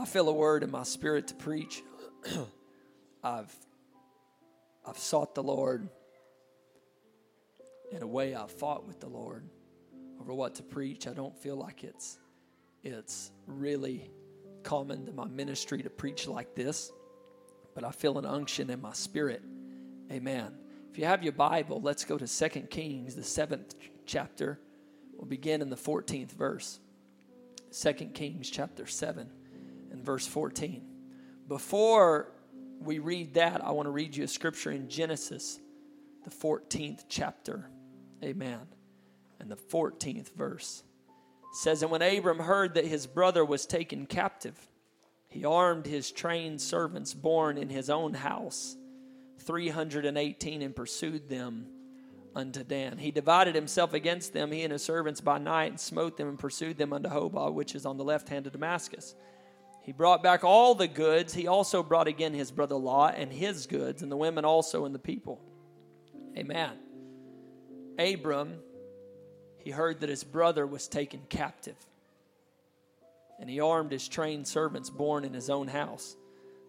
I feel a word in my spirit to preach. I've I've sought the Lord. In a way, I've fought with the Lord over what to preach. I don't feel like it's it's really common to my ministry to preach like this, but I feel an unction in my spirit. Amen. If you have your Bible, let's go to 2 Kings, the seventh chapter. We'll begin in the 14th verse. 2 Kings chapter 7 and verse 14. Before we read that, I want to read you a scripture in Genesis, the 14th chapter. Amen. And the 14th verse it says, And when Abram heard that his brother was taken captive, he armed his trained servants born in his own house, 318, and pursued them unto Dan. He divided himself against them, he and his servants by night, and smote them and pursued them unto Hobah, which is on the left hand of Damascus. He brought back all the goods. He also brought again his brother Lot and his goods, and the women also and the people. Amen. Abram, he heard that his brother was taken captive, and he armed his trained servants born in his own house.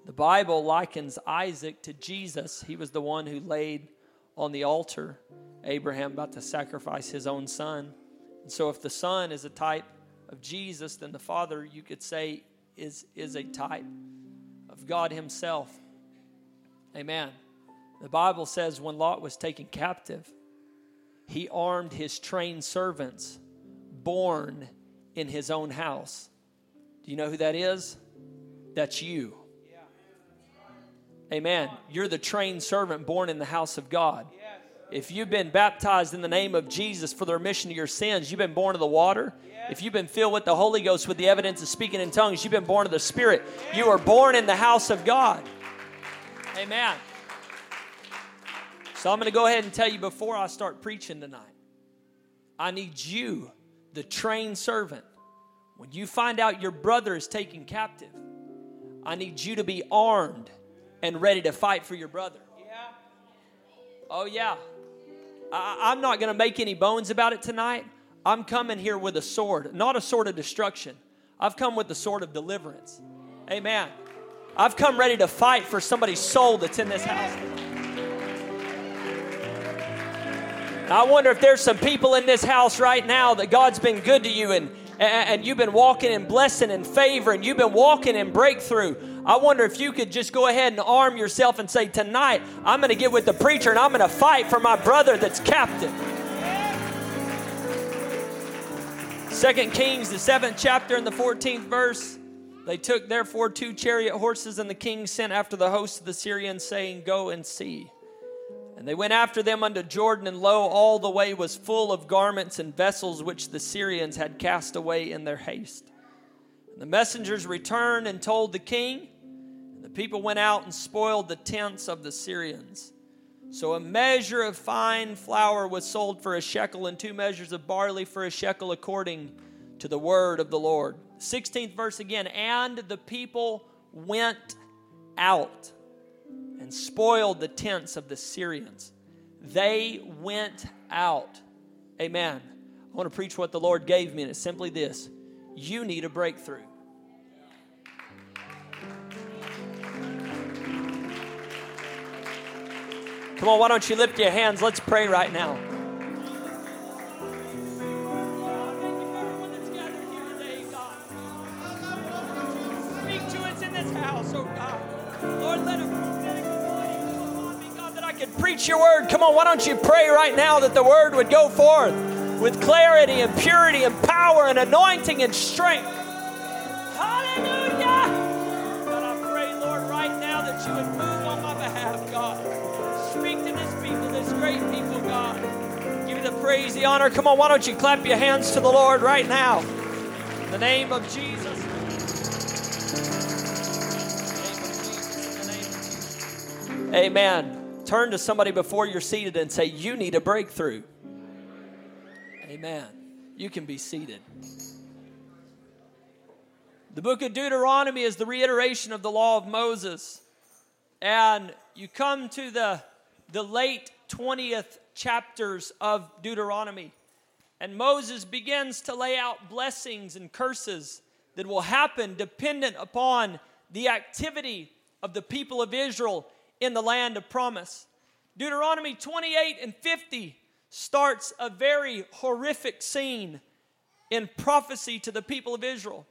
The Bible likens Isaac to Jesus. He was the one who laid on the altar Abraham about to sacrifice his own son. And so, if the son is a type of Jesus, then the father, you could say, is, is a type of God Himself. Amen. The Bible says when Lot was taken captive, he armed his trained servants born in his own house. Do you know who that is? That's you. Amen. You're the trained servant born in the house of God. If you've been baptized in the name of Jesus for the remission of your sins, you've been born of the water. If you've been filled with the Holy Ghost with the evidence of speaking in tongues, you've been born of the Spirit. You are born in the house of God. Amen. So I'm going to go ahead and tell you before I start preaching tonight. I need you, the trained servant, when you find out your brother is taken captive, I need you to be armed and ready to fight for your brother. Oh, yeah. I, am not going to make any bones about it tonight. I'm coming here with a sword, not a sword of destruction. I've come with the sword of deliverance. Amen. I've come ready to fight for somebody's soul that's in this house. I wonder if there's some people in this house right now that God's been good to you and, and you've been walking in blessing and favor and you've been walking in breakthrough. I wonder if you could just go ahead and arm yourself and say, Tonight, I'm going to get with the preacher and I'm going to fight for my brother that's captive. Second Kings, the seventh chapter and the 14th verse. They took therefore two chariot horses, and the king sent after the host of the Syrians, saying, Go and see. And they went after them unto Jordan, and lo, all the way was full of garments and vessels which the Syrians had cast away in their haste. And the messengers returned and told the king, and the people went out and spoiled the tents of the Syrians. So a measure of fine flour was sold for a shekel, and two measures of barley for a shekel, according to the word of the Lord. 16th verse again. And the people went out and spoiled the tents of the Syrians. They went out. Amen. I want to preach what the Lord gave me, and it's simply this you need a breakthrough. Come on, why don't you lift your hands? Let's pray right now. Speak to us in this house, oh God. Lord, let a prophetic God, that I can preach your word. Come on, why don't you pray right now that the word would go forth with clarity and purity and power and anointing and strength. Praise, the honor. Come on, why don't you clap your hands to the Lord right now? In the name of Jesus. Amen turn to somebody before you're seated and say, You need a breakthrough. Amen. You can be seated. The book of Deuteronomy is the reiteration of the law of Moses. And you come to the, the late 20th chapters of Deuteronomy. And Moses begins to lay out blessings and curses that will happen dependent upon the activity of the people of Israel in the land of promise. Deuteronomy 28 and 50 starts a very horrific scene in prophecy to the people of Israel.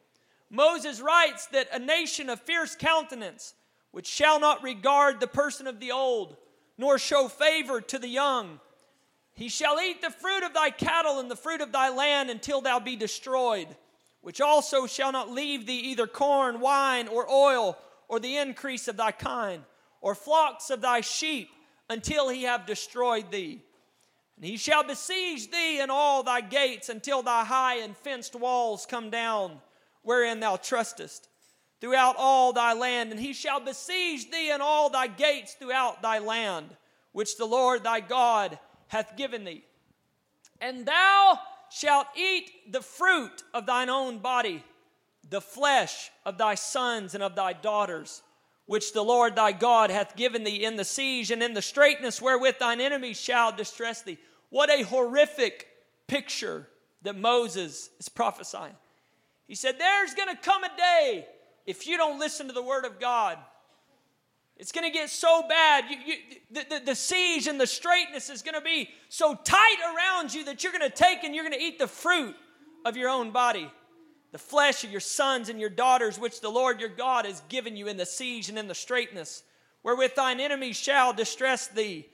Moses writes that a nation of fierce countenance, which shall not regard the person of the old, nor show favor to the young, he shall eat the fruit of thy cattle and the fruit of thy land until thou be destroyed, which also shall not leave thee either corn, wine, or oil, or the increase of thy kind, or flocks of thy sheep, until he have destroyed thee. And he shall besiege thee in all thy gates until thy high and fenced walls come down wherein thou trustest, throughout all thy land. And he shall besiege thee in all thy gates throughout thy land, which the Lord thy God hath given thee. And thou shalt eat the fruit of thine own body, the flesh of thy sons and of thy daughters, which the Lord thy God hath given thee in the siege and in the straitness wherewith thine enemies shall distress thee. What a horrific picture that Moses is prophesying. He said, There's going to come a day if you don't listen to the word of God. It's going to get so bad. You, you, the, the, the siege and the straitness is going to be so tight around you that you're going to take and you're going to eat the fruit of your own body, the flesh of your sons and your daughters, which the Lord your God has given you in the siege and in the straitness, wherewith thine enemies shall distress thee,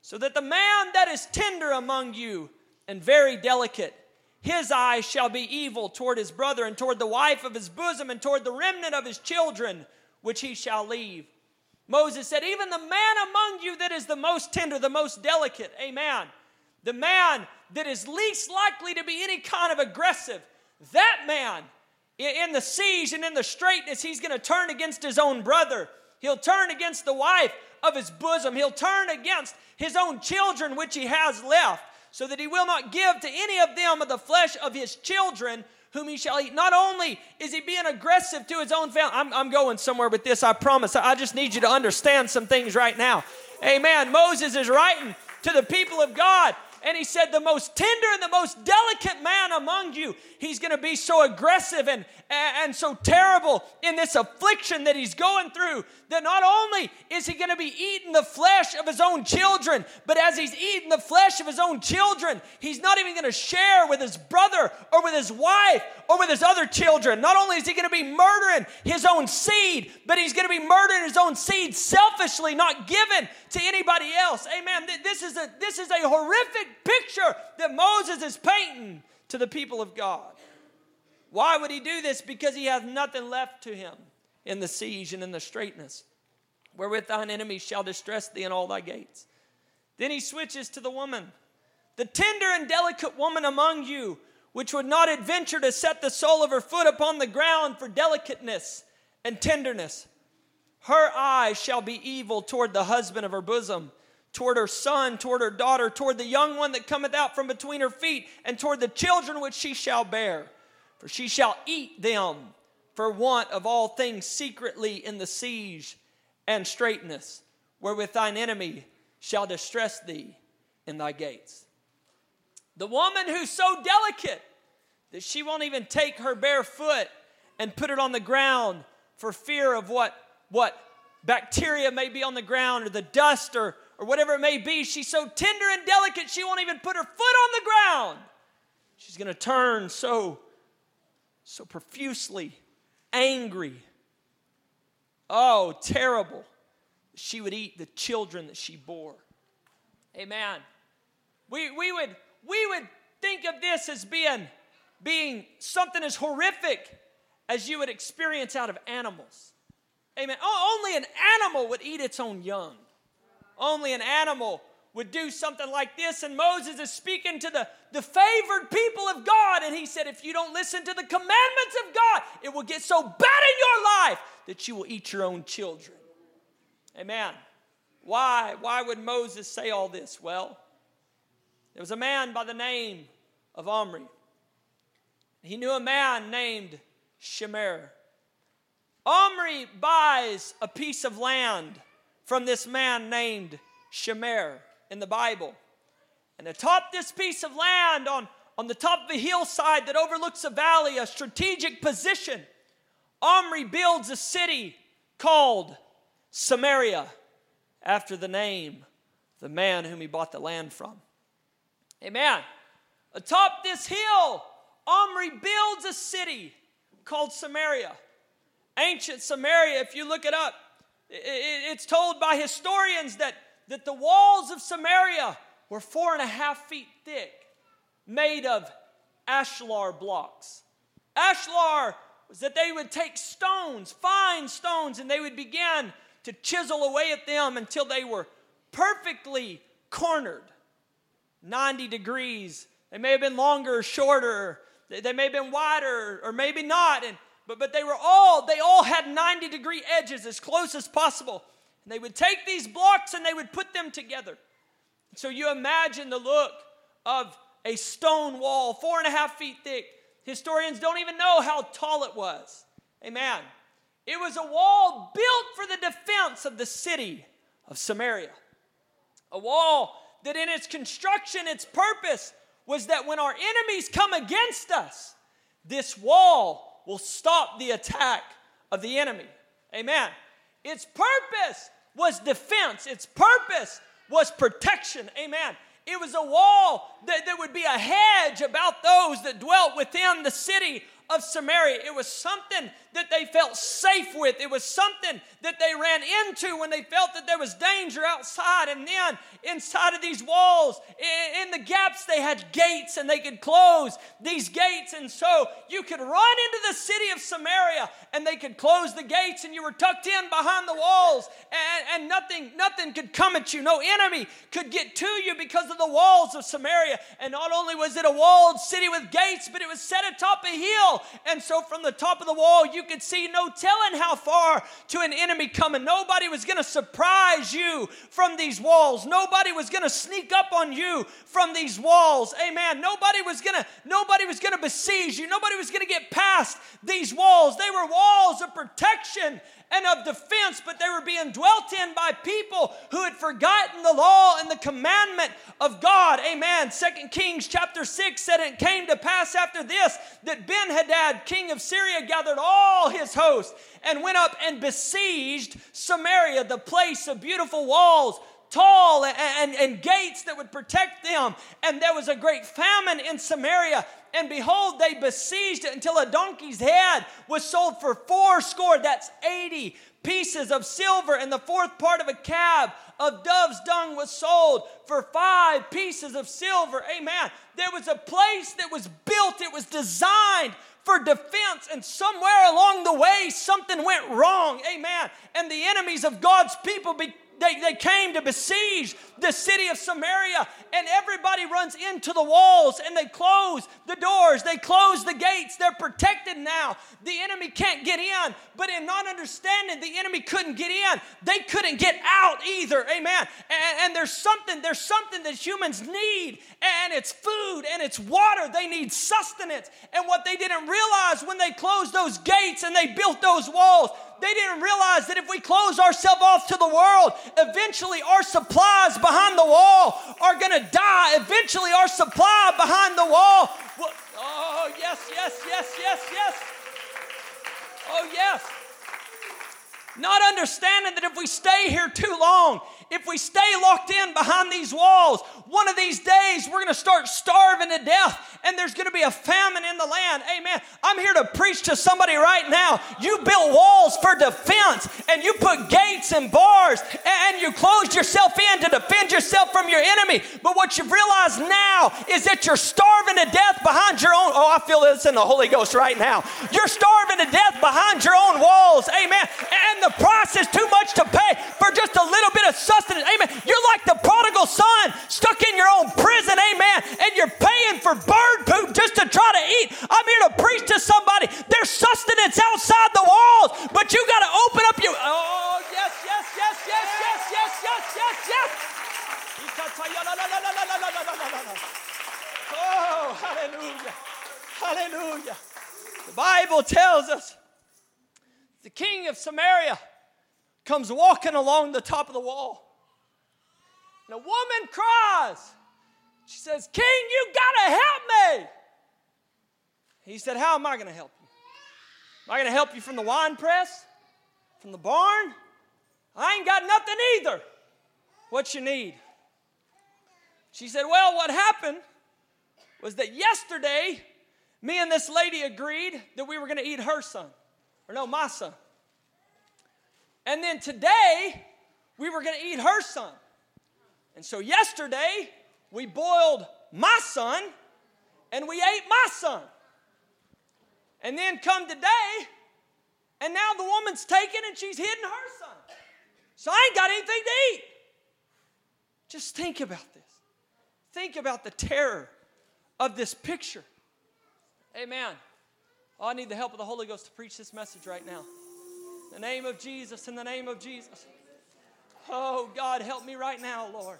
so that the man that is tender among you and very delicate his eyes shall be evil toward his brother and toward the wife of his bosom and toward the remnant of his children, which he shall leave. Moses said, Even the man among you that is the most tender, the most delicate, amen, the man that is least likely to be any kind of aggressive, that man in the siege and in the straitness, he's going to turn against his own brother. He'll turn against the wife of his bosom. He'll turn against his own children, which he has left so that he will not give to any of them of the flesh of his children whom he shall eat. Not only is he being aggressive to his own family, I'm, I'm going somewhere with this, I promise. I just need you to understand some things right now. Amen. Moses is writing to the people of God and he said, The most tender and the most delicate man among you, he's going to be so aggressive and, and so terrible in this affliction that he's going through that not only is he going to be eating the flesh of his own children, but as he's eating the flesh of his own children, he's not even going to share with his brother or with his wife or with his other children. Not only is he going to be murdering his own seed, but he's going to be murdering his own seed selfishly, not given to anybody else. Amen. This is a, this is a horrific picture that Moses is painting to the people of God. Why would he do this? Because he has nothing left to him in the siege and in the straitness, wherewith thine enemies shall distress thee in all thy gates. Then he switches to the woman, the tender and delicate woman among you, which would not adventure to set the sole of her foot upon the ground for delicateness and tenderness. Her eyes shall be evil toward the husband of her bosom toward her son, toward her daughter, toward the young one that cometh out from between her feet, and toward the children which she shall bear. For she shall eat them for want of all things secretly in the siege and straitness, wherewith thine enemy shall distress thee in thy gates. The woman who's so delicate that she won't even take her bare foot and put it on the ground for fear of what, what bacteria may be on the ground or the dust or, or whatever it may be. She's so tender and delicate, she won't even put her foot on the ground. She's going to turn so, so profusely angry. Oh, terrible. She would eat the children that she bore. Amen. We, we, would, we would think of this as being, being something as horrific as you would experience out of animals. Amen. only an animal would eat its own young. Only an animal would do something like this. And Moses is speaking to the, the favored people of God. And he said, If you don't listen to the commandments of God, it will get so bad in your life that you will eat your own children. Amen. Why? Why would Moses say all this? Well, there was a man by the name of Omri. He knew a man named Shemer. Omri buys a piece of land from this man named Shemer in the Bible. And atop this piece of land on, on the top of a hillside that overlooks a valley, a strategic position, Omri builds a city called Samaria after the name the man whom he bought the land from. Amen. Atop this hill, Omri builds a city called Samaria. Ancient Samaria, if you look it up, it's told by historians that, that the walls of Samaria were four and a half feet thick, made of ashlar blocks. Ashlar was that they would take stones, fine stones, and they would begin to chisel away at them until they were perfectly cornered. 90 degrees. They may have been longer or shorter. They may have been wider or maybe not. And, but, but they were all, they all had 90 degree edges as close as possible. And they would take these blocks and they would put them together. So you imagine the look of a stone wall, four and a half feet thick. Historians don't even know how tall it was. Amen. It was a wall built for the defense of the city of Samaria. A wall that in its construction, its purpose was that when our enemies come against us, this wall will stop the attack of the enemy. Amen. Its purpose was defense, its purpose was protection. Amen. It was a wall that, that would be a hedge about those that dwelt within the city of Samaria. It was something that they felt safe with. It was something that they ran into when they felt that there was danger outside. And then inside of these walls, in the gaps, they had gates and they could close these gates. And so you could run into the city of Samaria and they could close the gates and you were tucked in behind the walls and, and nothing, nothing could come at you. No enemy could get to you because of the walls of Samaria. And not only was it a walled city with gates, but it was set atop a hill. And so from the top of the wall, you could see no telling how far to an enemy coming. Nobody was going to surprise you from these walls. Nobody was going to sneak up on you from these walls. Amen. Nobody was going to nobody was going to besiege you. Nobody was going to get past these walls. They were walls of protection and of defense, but they were being dwelt in by people who had forgotten the law and the commandment of God. Amen. Second Kings chapter 6 said it came to pass after this that Ben Hadad, king of Syria, gathered all his host and went up and besieged Samaria, the place of beautiful walls tall and, and, and, gates that would protect them. And there was a great famine in Samaria. And behold, they besieged it until a donkey's head was sold for four score. That's 80 pieces of silver. And the fourth part of a cab of dove's dung was sold for five pieces of silver. Amen. There was a place that was built, it was designed for defense, and somewhere along the way, something went wrong. Amen. And the enemies of God's people they, they came to besiege the city of Samaria, and everybody runs into the walls and they close the doors, they close the gates. They're protected now. The enemy can't get in, but in not understanding the enemy couldn't get in, they couldn't get out either. Amen. And, and there's something, there's something that humans need, and it's food and it's water. They need sustenance. And what they didn't realize when they closed those gates and they built those walls, they didn't realize that if we close ourselves off to the world, eventually our supplies behind the wall are going to die. Eventually, our supply behind the wall. Will, oh, yes, yes, yes, yes, yes. Oh, yes. Not understanding that if we stay here too long, if we stay locked in behind these walls, one of these days we're going to start starving to death and there's going to be a famine in the land. Amen. I'm here to preach to somebody right now. You built walls for defense and you put gates and bars and you closed yourself in to defend yourself from your enemy. But what you've realized now is that you're starving to death behind your own. Oh, I feel this in the Holy Ghost right now. You're starving to death behind your own walls. Amen. And the price is too much to pay for just a little bit of sustenance. Amen. You're like the prodigal son stuck in your own prison. Amen. And you're paying for bird poop just to try to eat. I'm here to preach to somebody. There's sustenance outside the walls, but you got to open up your. Oh, yes, yes, yes, yes, yes, yes, yes, yes, yes. Oh, hallelujah. Hallelujah. The Bible tells us the king of Samaria comes walking along the top of the wall. And a woman cries, She says, King, you got to help me. He said, How am I going to help you? Am I going to help you from the wine press? From the barn? I ain't got nothing either. What you need? She said, Well, what happened was that yesterday, me and this lady agreed that we were going to eat her son, or no, my son. And then today, we were going to eat her son. And so yesterday, we boiled my son and we ate my son. And then come today, and now the woman's taken and she's hidden her son. So I ain't got anything to eat. Just think about this. Think about the terror of this picture. Amen. Oh, I need the help of the Holy Ghost to preach this message right now. In the name of Jesus, in the name of Jesus. Oh, God, help me right now, Lord.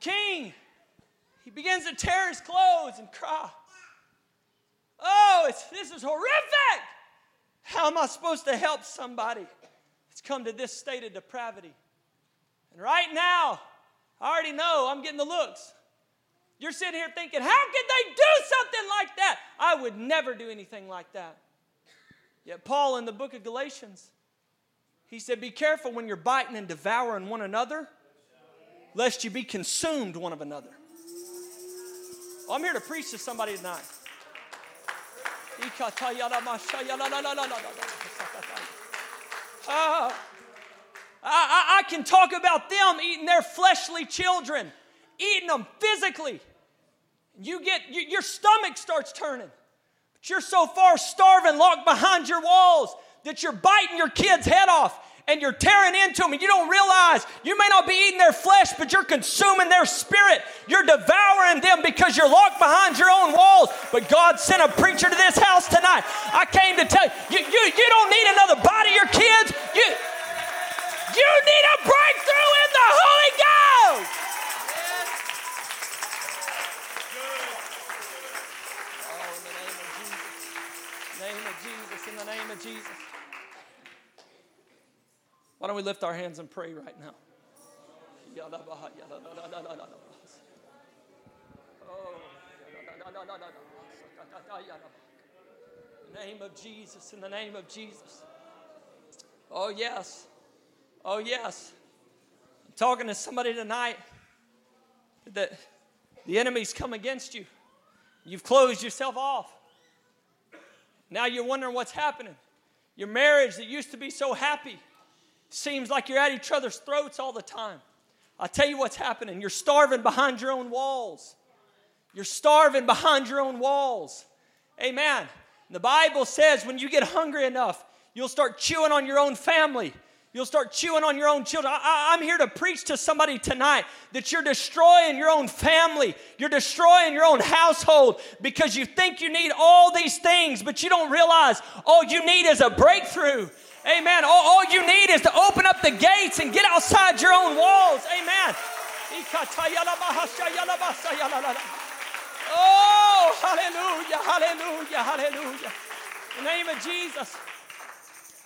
King, he begins to tear his clothes and cry. Oh, this is horrific. How am I supposed to help somebody that's come to this state of depravity? And right now, I already know I'm getting the looks. You're sitting here thinking, how could they do something like that? I would never do anything like that. Yet, Paul in the book of Galatians, he said, Be careful when you're biting and devouring one another, lest you be consumed one of another. Oh, I'm here to preach to somebody tonight. Uh, I, I, can talk about them eating their fleshly children, eating them physically. You get you, your stomach starts turning, but you're so far starving, locked behind your walls that you're biting your kid's head off and you're tearing into them and you don't realize you may not be eating their flesh, but you're consuming their spirit. You're devouring them because you're locked behind your own walls. But God sent a preacher to this house tonight. I came to tell you, you, you, you don't need another body, your kids. You, you need a breakthrough in the Holy Ghost. Oh, in the name of Jesus. Name of Jesus, in the name of Jesus. Why don't we lift our hands and pray right now? In the name of Jesus, in the name of Jesus. Oh, yes. Oh, yes. I'm talking to somebody tonight that the enemy's come against you. You've closed yourself off. Now you're wondering what's happening. Your marriage that used to be so happy seems like you're at each other's throats all the time. I'll tell you what's happening. You're starving behind your own walls. You're starving behind your own walls. Amen. The Bible says when you get hungry enough, you'll start chewing on your own family. You'll start chewing on your own children. I, am here to preach to somebody tonight that you're destroying your own family. You're destroying your own household because you think you need all these things, but you don't realize all you need is a breakthrough. Amen. All, all you need is to open up the gates and get outside your own walls. Amen. Oh, hallelujah, hallelujah, hallelujah. In the name of Jesus.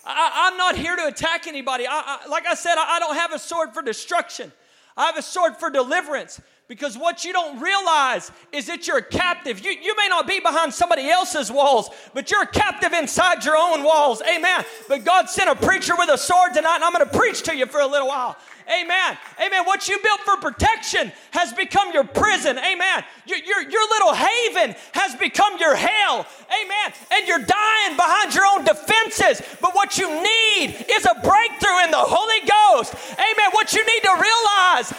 I, am not here to attack anybody. I, I, like I said, I, I don't have a sword for destruction. I have a sword for deliverance. Because what you don't realize is that you're a captive. You, you may not be behind somebody else's walls, but you're a captive inside your own walls. Amen. But God sent a preacher with a sword tonight, and I'm going to preach to you for a little while. Amen. Amen. What you built for protection has become your prison. Amen. Your, your, your little haven has become your hell. Amen. And you're dying behind your own defenses. But what you need is a breakthrough in the Holy Ghost. Amen. What you need to realize.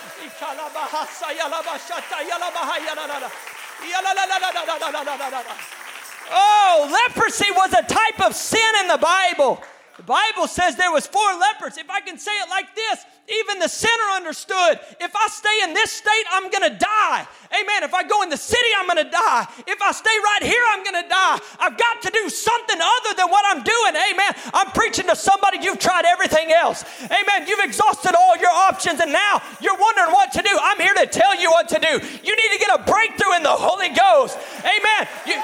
Oh, leprosy was a type of sin in the Bible. The Bible says there was four lepers. If I can say it like this, even the sinner understood. If I stay in this state, I'm going to die. Amen. If I go in the city, I'm going to die. If I stay right here, I'm going to die. I've got to do something other than what I'm doing. Amen. I'm preaching to somebody you've tried everything else. Amen. You've exhausted all your options and now you're wondering what to do. I'm here to tell you what to do. You need to get a breakthrough in the Holy Ghost. Amen. You,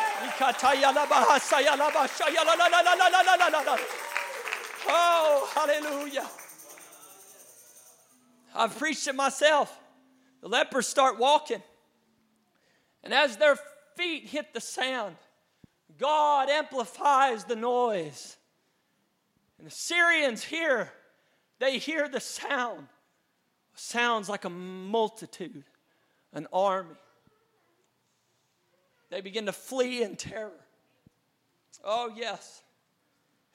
Oh, hallelujah. I've preached it myself. The lepers start walking. And as their feet hit the sand, God amplifies the noise. And the Syrians hear, they hear the sound. Sounds like a multitude, an army. They begin to flee in terror. Oh, yes.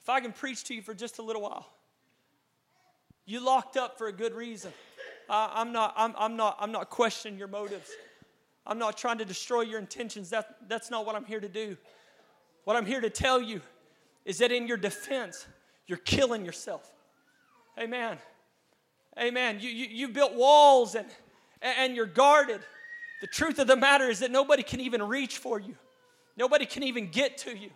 If I can preach to you for just a little while, you locked up for a good reason. I'm, not, I'm, I'm, not, I'm not questioning your motives. I'm not trying to destroy your intentions. That, that's not what I'm here to do. What I'm here to tell you is that in your defense, you're killing yourself. Amen. Amen. You, you, you built walls and, and you're guarded. The truth of the matter is that nobody can even reach for you, nobody can even get to you.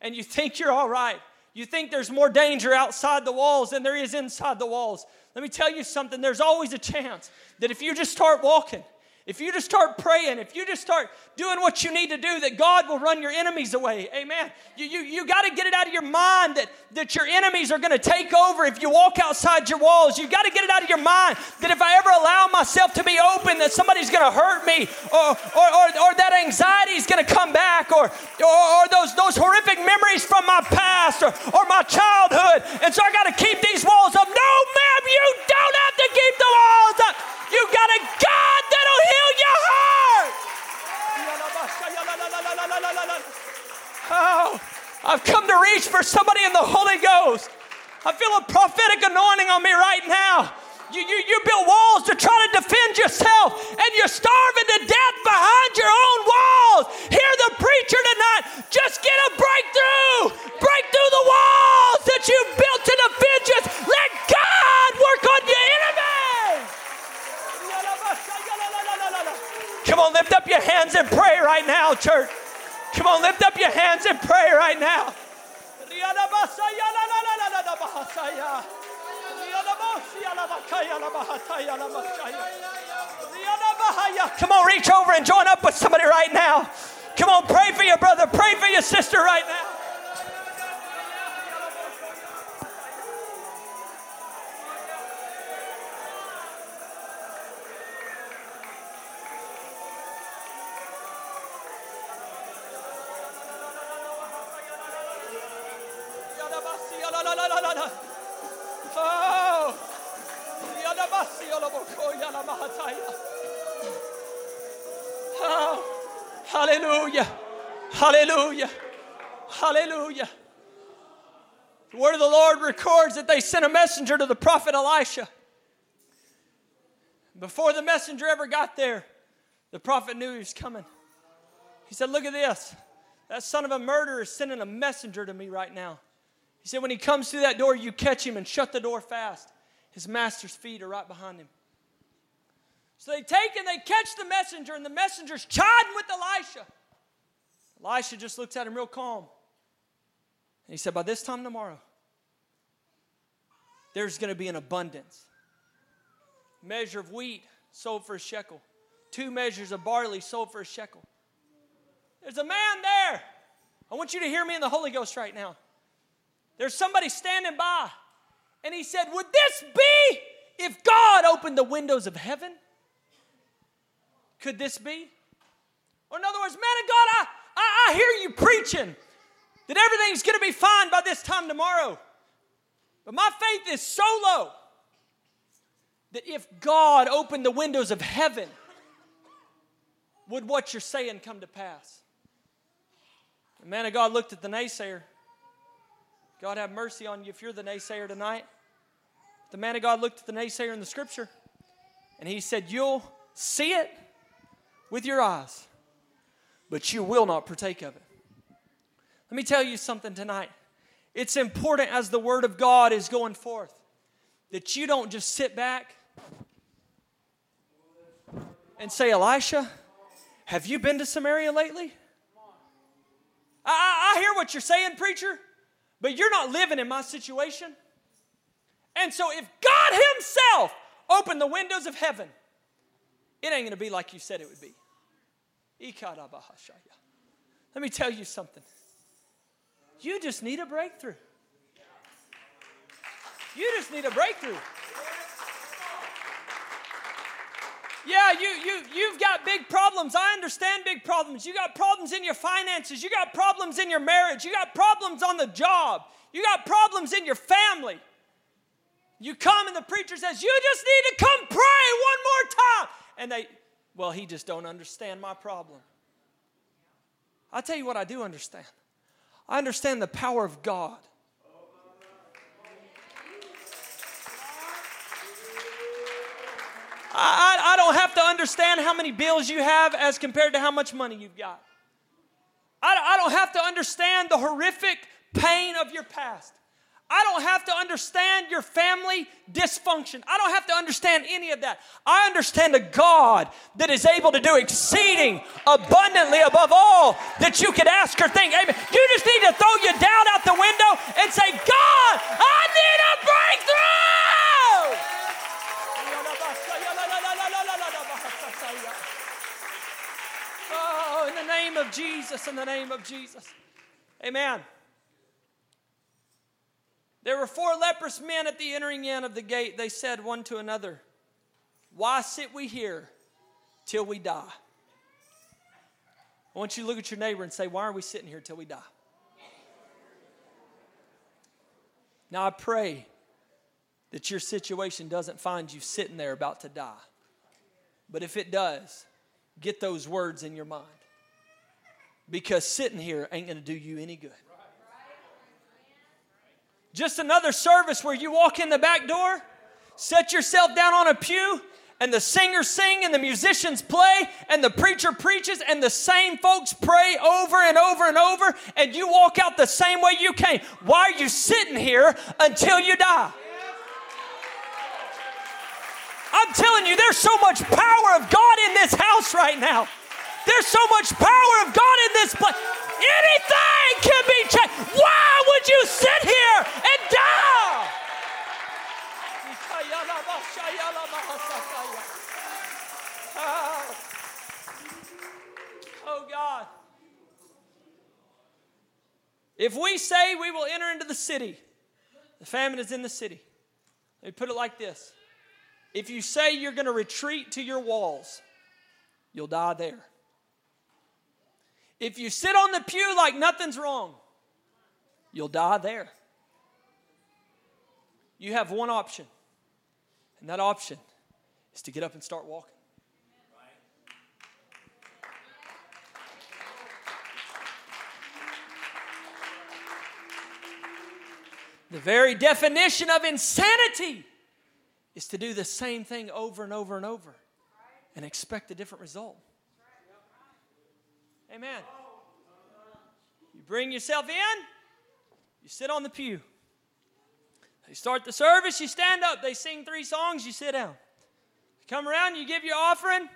And you think you're all right. You think there's more danger outside the walls than there is inside the walls. Let me tell you something there's always a chance that if you just start walking, if you just start praying, if you just start doing what you need to do, that God will run your enemies away. Amen. You, you, you got to get it out of your mind that, that your enemies are going to take over if you walk outside your walls. You've got to get it out of your mind that if I ever allow myself to be open, that somebody's going to hurt me or, or, or, or that anxiety is going to come back or, or, or, those, those horrific memories from my past or, or my childhood. And so I got to keep these walls up. No, ma'am, you don't have to keep the walls up. You got a God heal your heart. Oh, I've come to reach for somebody in the Holy Ghost. I feel a prophetic anointing on me right now. You, you, you build walls to try to defend yourself, and you're starving to death behind your own walls. Hear the preacher tonight. Just get a breakthrough. Break through the walls that you built to defend yourself. Let God work on your enemy. Come on, lift up your hands and pray right now, church. Come on, lift up your hands and pray right now. Come on, reach over and join up with somebody right now. Come on, pray for your brother, pray for your sister right now. That they sent a messenger to the prophet Elisha. Before the messenger ever got there, the prophet knew he was coming. He said, Look at this. That son of a murderer is sending a messenger to me right now. He said, When he comes through that door, you catch him and shut the door fast. His master's feet are right behind him. So they take and they catch the messenger, and the messenger's chiding with Elisha. Elisha just looks at him real calm. And he said, By this time tomorrow, there's going to be an abundance. Measure of wheat sold for a shekel, two measures of barley sold for a shekel. There's a man there. I want you to hear me in the Holy Ghost right now. There's somebody standing by, and he said, Would this be if God opened the windows of heaven? Could this be? Or, in other words, man of God, I, I, I hear you preaching that everything's going to be fine by this time tomorrow. But my faith is so low that if God opened the windows of heaven, would what you're saying come to pass? The man of God looked at the naysayer. God have mercy on you if you're the naysayer tonight. The man of God looked at the naysayer in the scripture and he said, You'll see it with your eyes, but you will not partake of it. Let me tell you something tonight. It's important as the word of God is going forth that you don't just sit back and say, Elisha, have you been to Samaria lately? I, I, hear what you're saying, preacher, but you're not living in my situation. And so if God Himself opened the windows of heaven, it ain't going to be like you said it would be. Let me tell you something. You just need a breakthrough. You just need a breakthrough. Yeah, you, you, you've got big problems. I understand big problems. You got problems in your finances. You got problems in your marriage. You got problems on the job. You got problems in your family. You come and the preacher says, You just need to come pray one more time. And they, well, he just don't understand my problem. I'll tell you what I do understand. I understand the power of God. I, I, don't have to understand how many bills you have as compared to how much money you've got. I, I don't have to understand the horrific pain of your past. I don't have to understand your family dysfunction. I don't have to understand any of that. I understand a God that is able to do exceeding abundantly above all that you could ask or think. Amen. You just need to throw your doubt out the window and say, God, I need a breakthrough. Oh, in the name of Jesus, in the name of Jesus. Amen. There were four leprous men at the entering in of the gate. They said one to another, Why sit we here till we die? I want you to look at your neighbor and say, Why are we sitting here till we die? Now I pray that your situation doesn't find you sitting there about to die. But if it does, get those words in your mind. Because sitting here ain't going to do you any good. Just another service where you walk in the back door, set yourself down on a pew, and the singers sing and the musicians play and the preacher preaches and the same folks pray over and over and over and you walk out the same way you came. Why are you sitting here until you die? I'm telling you, there's so much power of God in this house right now. There's so much power of God in this place. Anything can be changed. Why would you sit here and die? Oh, God. If we say we will enter into the city, the famine is in the city. Let me put it like this if you say you're going to retreat to your walls, you'll die there. If you sit on the pew like nothing's wrong, you'll die there. You have one option, and that option is to get up and start walking. The very definition of insanity is to do the same thing over and over and over and expect a different result. Amen. You bring yourself in, you sit on the pew. They start the service, you stand up. They sing three songs, you sit down. You come around, you give your offering,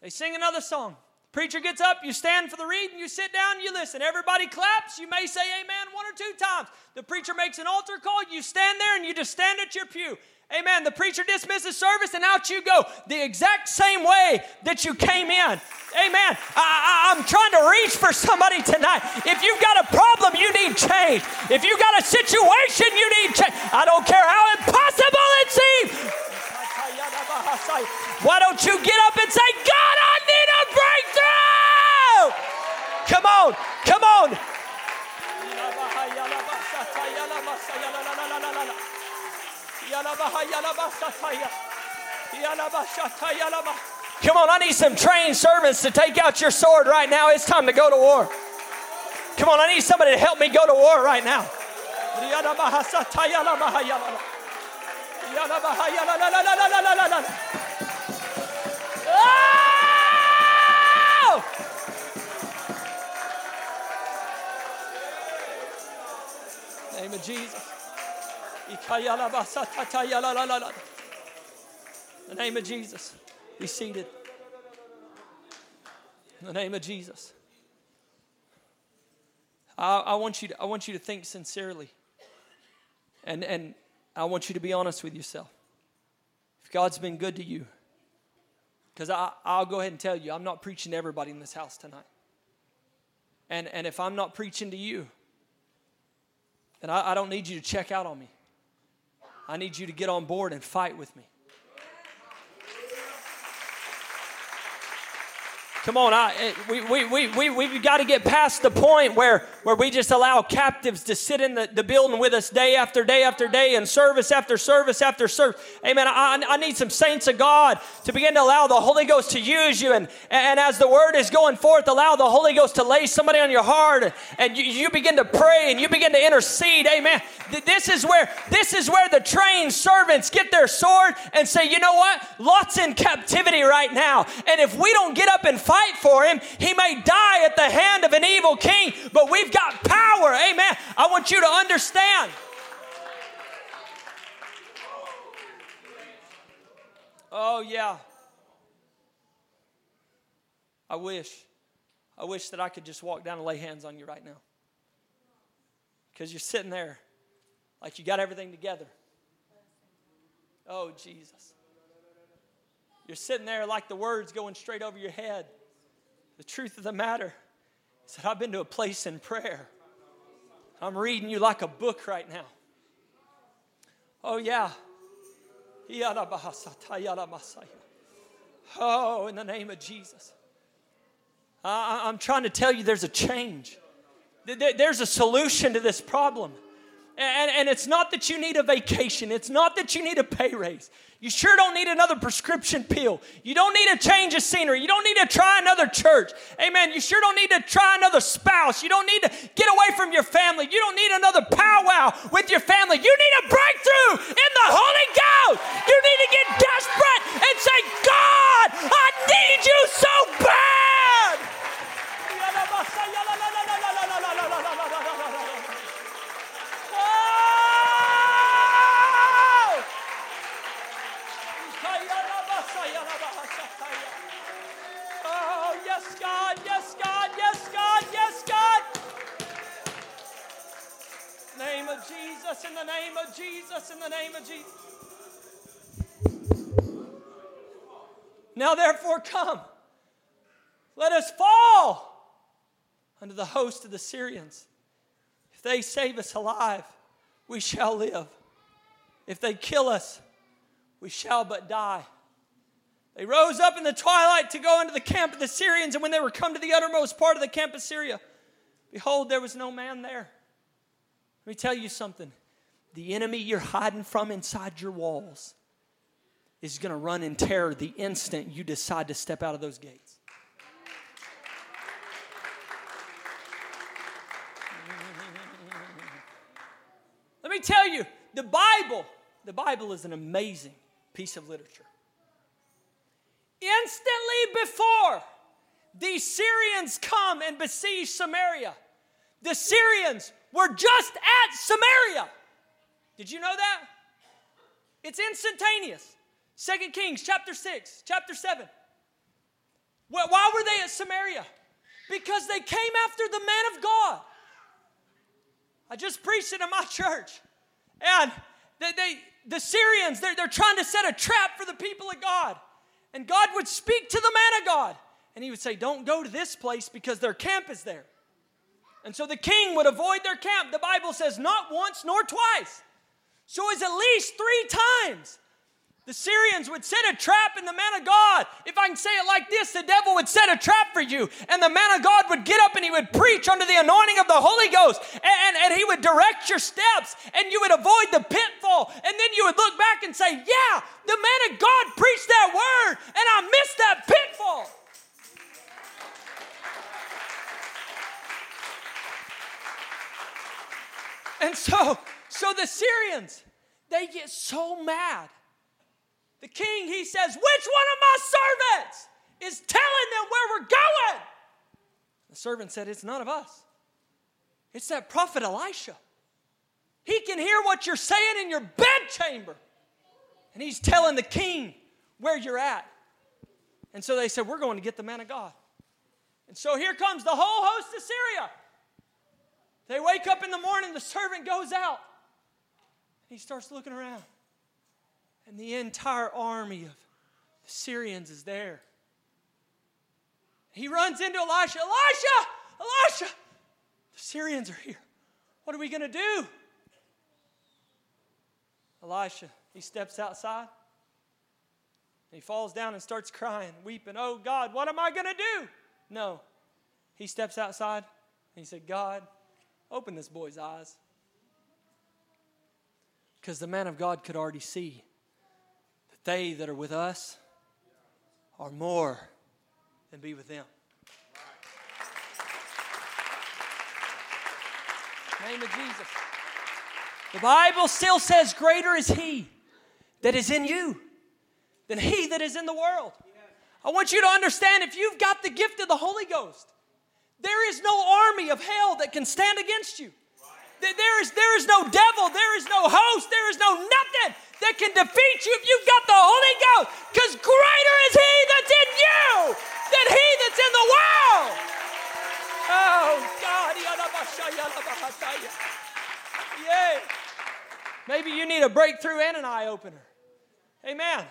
they sing another song. Preacher gets up, you stand for the reading, you sit down, you listen. Everybody claps, you may say amen one or two times. The preacher makes an altar call, you stand there and you just stand at your pew. Amen. The preacher dismisses service and out you go the exact same way that you came in. Amen. I, am trying to reach for somebody tonight. If you've got a problem, you need change. If you've got a situation, you need change. I don't care how impossible it seems. Why don't you get up and say, God, I need a breakthrough? Come on, come on. Come on, I need some trained servants to take out your sword right now. It's time to go to war. Come on, I need somebody to help me go to war right now. Oh! Name of Jesus. The name of Jesus, be seated. In the name of Jesus. I, I, want you to, I want you to think sincerely. And, and I want you to be honest with yourself. If God's been good to you, because I'll go ahead and tell you, I'm not preaching to everybody in this house tonight. And, and if I'm not preaching to you, then I, I don't need you to check out on me. I need you to get on board and fight with me. Come on, I, eh, we, we, we, we, we've got to get past the point where, where we just allow captives to sit in the, the building with us day after day after day and service after service after service. Amen. I, I need some saints of God to begin to allow the Holy Ghost to use you. And, and as the word is going forth, allow the Holy Ghost to lay somebody on your heart and you, you begin to pray and you begin to intercede. Amen. This is where, this is where the trained servants get their sword and say, you know what? Lot's in captivity right now. And if we don't get up and fight for him. He may die at the hand of an evil king, but we've got power. Amen. I want you to understand. Oh, yeah. I wish. I wish that I could just walk down and lay hands on you right now. Because you're sitting there like you got everything together. Oh, Jesus. You're sitting there like the words going straight over your head. The truth of the matter is that I've been to a place in prayer. I'm reading you like a book right now. Oh, yeah. Oh, in the name of Jesus. I'm trying to tell you there's a change. There's a solution to this problem. And, and it's not that you need a vacation, it's not that you need a pay raise. You sure don't need another prescription pill. You don't need a change of scenery. You don't need to try another church. Amen. You sure don't need to try another spouse. You don't need to get away from your family. You don't need another powwow with your family. You need a breakthrough in the Holy Ghost. You need to get desperate and say, God, I need you so bad. Jesus, in the name of Jesus, in the name of Jesus. Now, therefore, come. Let us fall under the host of the Syrians. If they save us alive, we shall live. If they kill us, we shall but die. They rose up in the twilight to go into the camp of the Syrians, and when they were come to the uttermost part of the camp of Syria, behold, there was no man there. Let me tell you something. The enemy you're hiding from inside your walls is going to run in terror the instant you decide to step out of those gates. Let me tell you, the Bible, the Bible is an amazing piece of literature. Instantly before these Syrians come and besiege Samaria, the Syrians were just at Samaria. Did you know that? It's instantaneous. Second Kings chapter 6, chapter 7. Why were they at Samaria? Because they came after the man of God. I just preached it in my church. And they, they the Syrians, they're, they're trying to set a trap for the people of God. And God would speak to the man of God. And he would say, Don't go to this place because their camp is there. And so the king would avoid their camp. The Bible says not once nor twice. So it's at least three times. The Syrians would set a trap in the man of God. If I can say it like this, the devil would set a trap for you, and the man of God would get up and he would preach under the anointing of the Holy Ghost, and, and, and he would direct your steps, and you would avoid the pitfall. And then you would look back and say, Yeah, the man of God preached that word, and I missed that pitfall. And so, so the Syrians, they get so mad. The king, he says, Which one of my servants is telling them where we're going? The servant said, It's none of us. It's that prophet Elisha. He can hear what you're saying in your bedchamber. And he's telling the king where you're at. And so they said, We're going to get the man of God. And so here comes the whole host of Syria. They wake up in the morning, the servant goes out. and He starts looking around. And the entire army of the Syrians is there. He runs into Elisha. Elisha! Elisha! The Syrians are here. What are we going to do? Elisha, he steps outside. he falls down and starts crying, weeping, Oh God, what am I going to do? No. He steps outside and he said, God, open this boy's eyes. Because the man of God could already see that they that are with us are more than be with them. Name of Jesus. The Bible still says, Greater is He that is in you than He that is in the world. I want you to understand if you've got the gift of the Holy Ghost, there is no army of hell that can stand against you. There is, there is no devil, there is no host, there is no nothing that can defeat you if you've got the Holy Ghost. Because greater is He that's in you than He that's in the world. Oh, God. Yay. Maybe you need a breakthrough and an eye opener. Amen.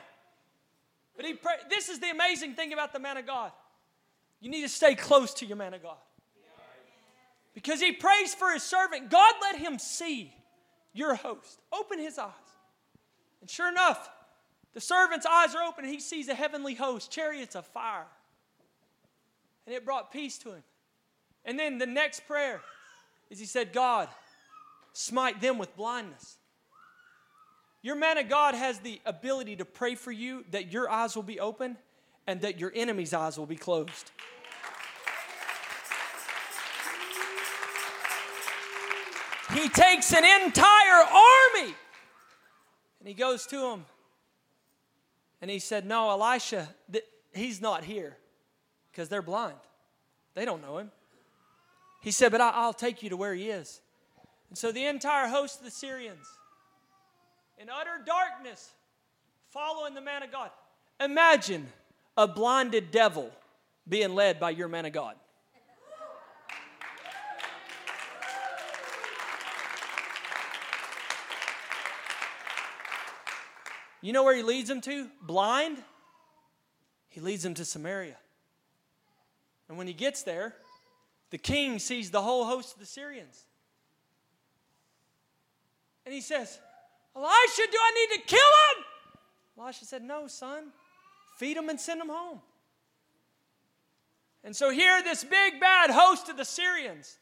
But he pray, this is the amazing thing about the man of God. You need to stay close to your man of God. Because he prays for his servant. God let him see your host. Open his eyes. And sure enough, the servant's eyes are open and he sees a heavenly host, chariots of fire. And it brought peace to him. And then the next prayer is he said, God, smite them with blindness. Your man of God has the ability to pray for you that your eyes will be open and that your enemy's eyes will be closed. He takes an entire army and he goes to him and he said, No, Elisha, th- he's not here because they're blind. They don't know him. He said, But I- will take you to where he is. And so the entire host of the Syrians, in utter darkness, following the man of God. Imagine a blinded devil being led by your man of God. You know where he leads them to? Blind? He leads them to Samaria. And when he gets there, the king sees the whole host of the Syrians. And he says, Elisha, do I need to kill him? Elisha said, No, son. Feed them and send them home. And so here, this big bad host of the Syrians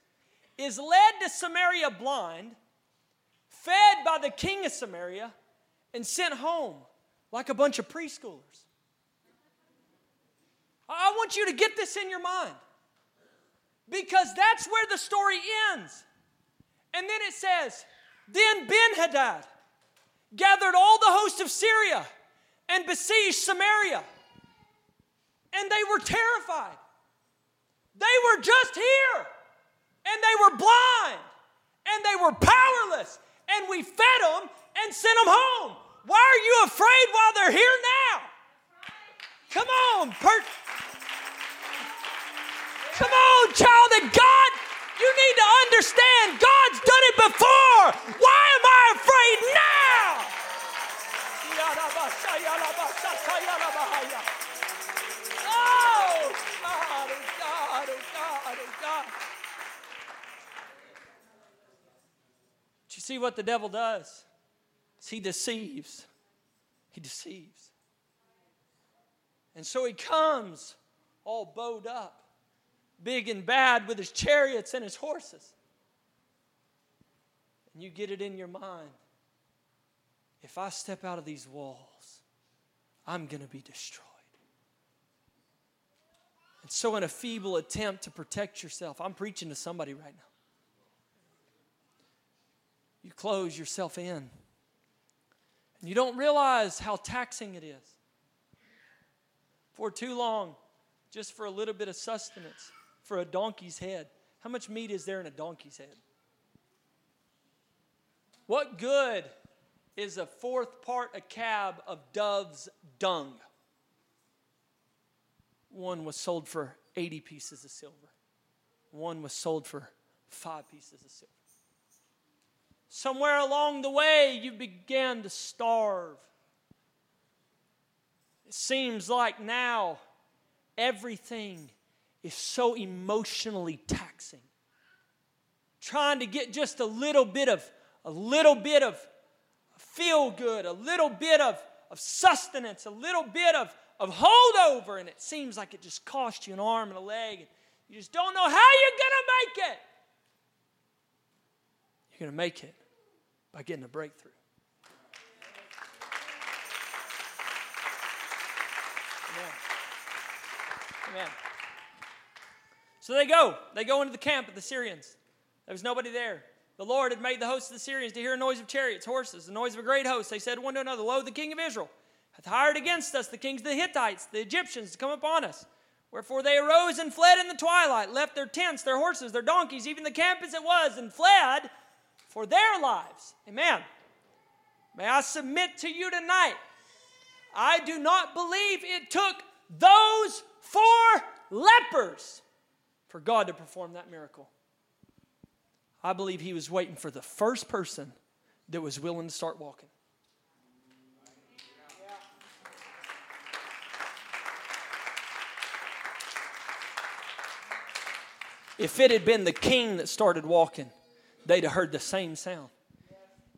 is led to Samaria blind, fed by the king of Samaria, and sent home like a bunch of preschoolers. I want you to get this in your mind because that's where the story ends. And then it says, Then Ben Hadad gathered all the host of Syria and besieged Samaria. And they were terrified. They were just here, and they were blind, and they were powerless, and we fed them and sent them home. Why are you afraid while they're here now? Come on, per- Come on, child of God. You need to understand God's done it before. Why am I afraid now? Oh, God, oh, God, oh, God, oh, God. You see what the devil does? He deceives. He deceives. And so he comes all bowed up, big and bad, with his chariots and his horses. And you get it in your mind if I step out of these walls, I'm going to be destroyed. And so, in a feeble attempt to protect yourself, I'm preaching to somebody right now. You close yourself in. And you don't realize how taxing it is. For too long, just for a little bit of sustenance, for a donkey's head. How much meat is there in a donkey's head? What good is a fourth part a cab of dove's dung? One was sold for 80 pieces of silver, one was sold for five pieces of silver. Somewhere along the way, you began to starve. It seems like now everything is so emotionally taxing. Trying to get just a little bit of a little bit of feel good, a little bit of, of sustenance, a little bit of, of holdover, and it seems like it just cost you an arm and a leg. And you just don't know how you're going to make it. You're going to make it by getting a breakthrough. Amen. So they go. They go into the camp of the Syrians. There was nobody there. The Lord had made the host of the Syrians to hear a noise of chariots, horses, the noise of a great host. They said one to another, Lo, the king of Israel hath hired against us the kings of the Hittites, the Egyptians, to come upon us. Wherefore they arose and fled in the twilight, left their tents, their horses, their donkeys, even the camp as it was, and fled for their lives. Amen. May I submit to you tonight, I do not believe it took those four lepers for God to perform that miracle. I believe he was waiting for the first person that was willing to start walking. If it had been the king that started walking, they'd have heard the same sound.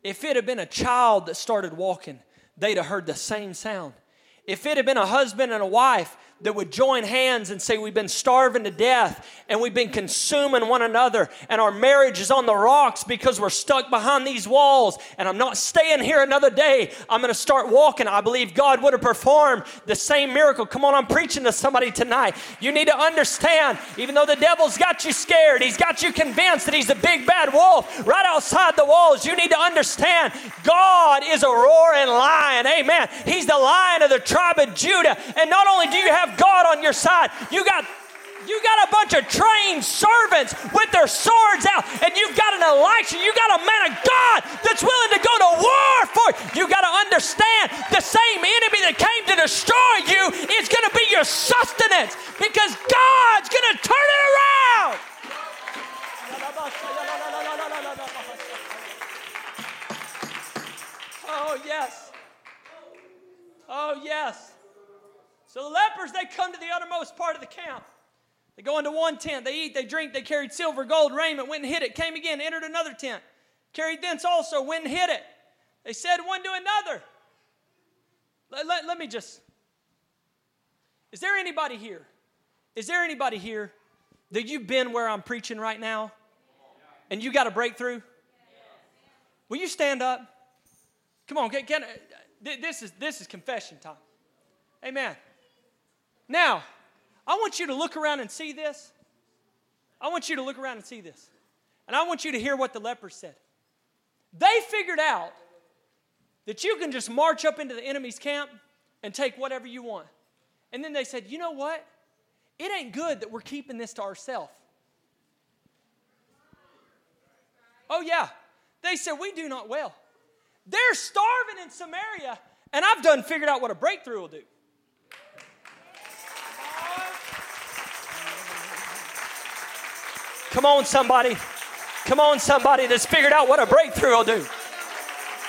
If it had been a child that started walking, they'd have heard the same sound. If it had been a husband and a wife that would join hands and say, We've been starving to death and we've been consuming one another, and our marriage is on the rocks because we're stuck behind these walls, and I'm not staying here another day. I'm going to start walking. I believe God would have performed the same miracle. Come on, I'm preaching to somebody tonight. You need to understand, even though the devil's got you scared, he's got you convinced that he's a big bad wolf right outside the walls, you need to understand God is a roaring lion. Amen. He's the lion of the tribe of Judah. And not only do you have have God on your side. You got you got a bunch of trained servants with their swords out, and you've got an Elisha, you got a man of God that's willing to go to war for you. You got to understand the same enemy that came to destroy you is going to be your sustenance because God's going to turn it around. Uttermost part of the camp. They go into one tent, they eat, they drink, they carried silver, gold, raiment, went and hid it, came again, entered another tent, carried thence also, went and hid it. They said one to another. Let, let, let me just. Is there anybody here? Is there anybody here that you've been where I'm preaching right now and you got a breakthrough? Will you stand up? Come on, can, can, this, is, this is confession time. Amen. Now, I want you to look around and see this. I want you to look around and see this. And I want you to hear what the lepers said. They figured out that you can just march up into the enemy's camp and take whatever you want. And then they said, you know what? It ain't good that we're keeping this to ourselves. Oh, yeah. They said, we do not well. They're starving in Samaria, and I've done figured out what a breakthrough will do. Come on, somebody. Come on, somebody that's figured out what a breakthrough will do.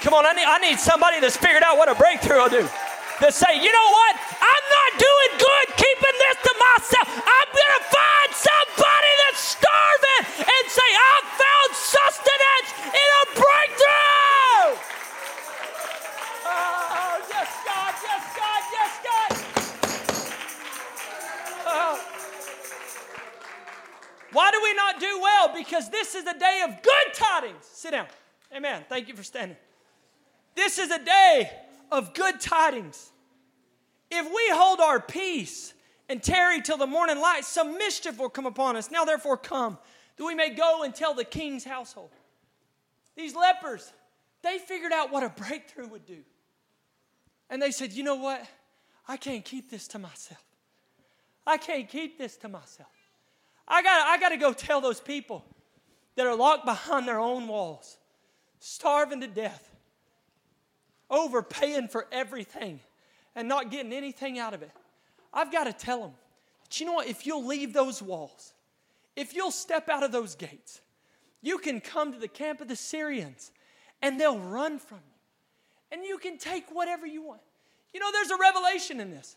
Come on, I need, I need somebody that's figured out what a breakthrough will do. That say, you know what? I'm not doing good keeping this to myself. I'm Why do we not do well? Because this is a day of good tidings. Sit down. Amen. Thank you for standing. This is a day of good tidings. If we hold our peace and tarry till the morning light, some mischief will come upon us. Now, therefore, come, that we may go and tell the king's household. These lepers, they figured out what a breakthrough would do. And they said, You know what? I can't keep this to myself. I can't keep this to myself. I got I got to go tell those people that are locked behind their own walls, starving to death, overpaying for everything, and not getting anything out of it. I've got to tell them that you know what? If you'll leave those walls, if you'll step out of those gates, you can come to the camp of the Syrians and they'll run from you. And you can take whatever you want. You know, there's a revelation in this.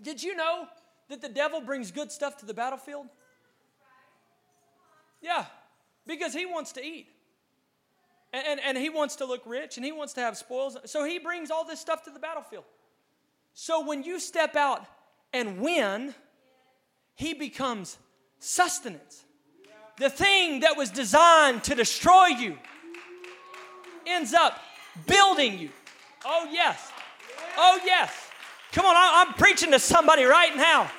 Did you know that the devil brings good stuff to the battlefield? Yeah, because he wants to eat. And, and, and he wants to look rich and he wants to have spoils. So he brings all this stuff to the battlefield. So when you step out and win, he becomes sustenance. The thing that was designed to destroy you ends up building you. Oh, yes. Oh, yes. Come on, I'm preaching to somebody right now.